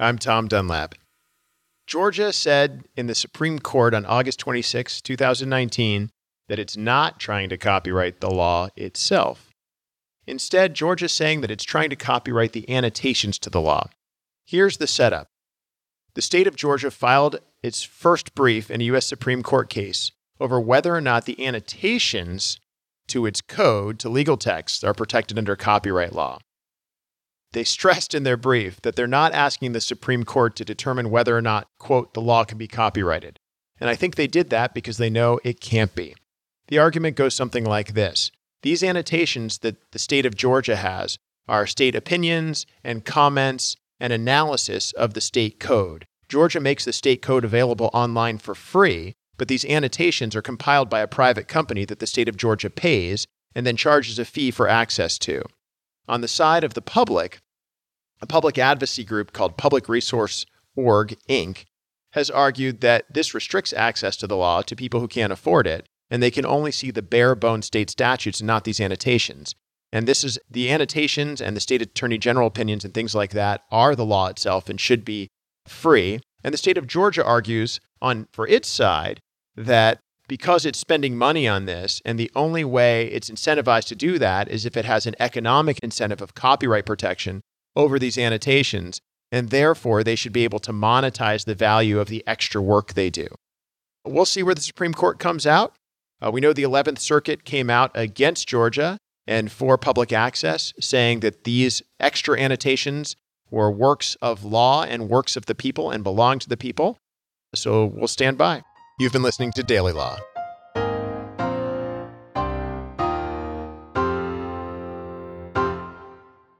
I'm Tom Dunlap. Georgia said in the Supreme Court on August 26, 2019, that it's not trying to copyright the law itself. Instead, Georgia's saying that it's trying to copyright the annotations to the law. Here's the setup the state of Georgia filed its first brief in a U.S. Supreme Court case over whether or not the annotations to its code to legal texts are protected under copyright law. They stressed in their brief that they're not asking the Supreme Court to determine whether or not, quote, the law can be copyrighted. And I think they did that because they know it can't be. The argument goes something like this These annotations that the state of Georgia has are state opinions and comments and analysis of the state code. Georgia makes the state code available online for free, but these annotations are compiled by a private company that the state of Georgia pays and then charges a fee for access to. On the side of the public, a public advocacy group called Public Resource Org, Inc., has argued that this restricts access to the law to people who can't afford it, and they can only see the bare bone state statutes and not these annotations. And this is the annotations and the state attorney general opinions and things like that are the law itself and should be free. And the state of Georgia argues on for its side that because it's spending money on this, and the only way it's incentivized to do that is if it has an economic incentive of copyright protection over these annotations, and therefore they should be able to monetize the value of the extra work they do. We'll see where the Supreme Court comes out. Uh, we know the 11th Circuit came out against Georgia and for public access, saying that these extra annotations were works of law and works of the people and belong to the people. So we'll stand by. You've been listening to Daily Law.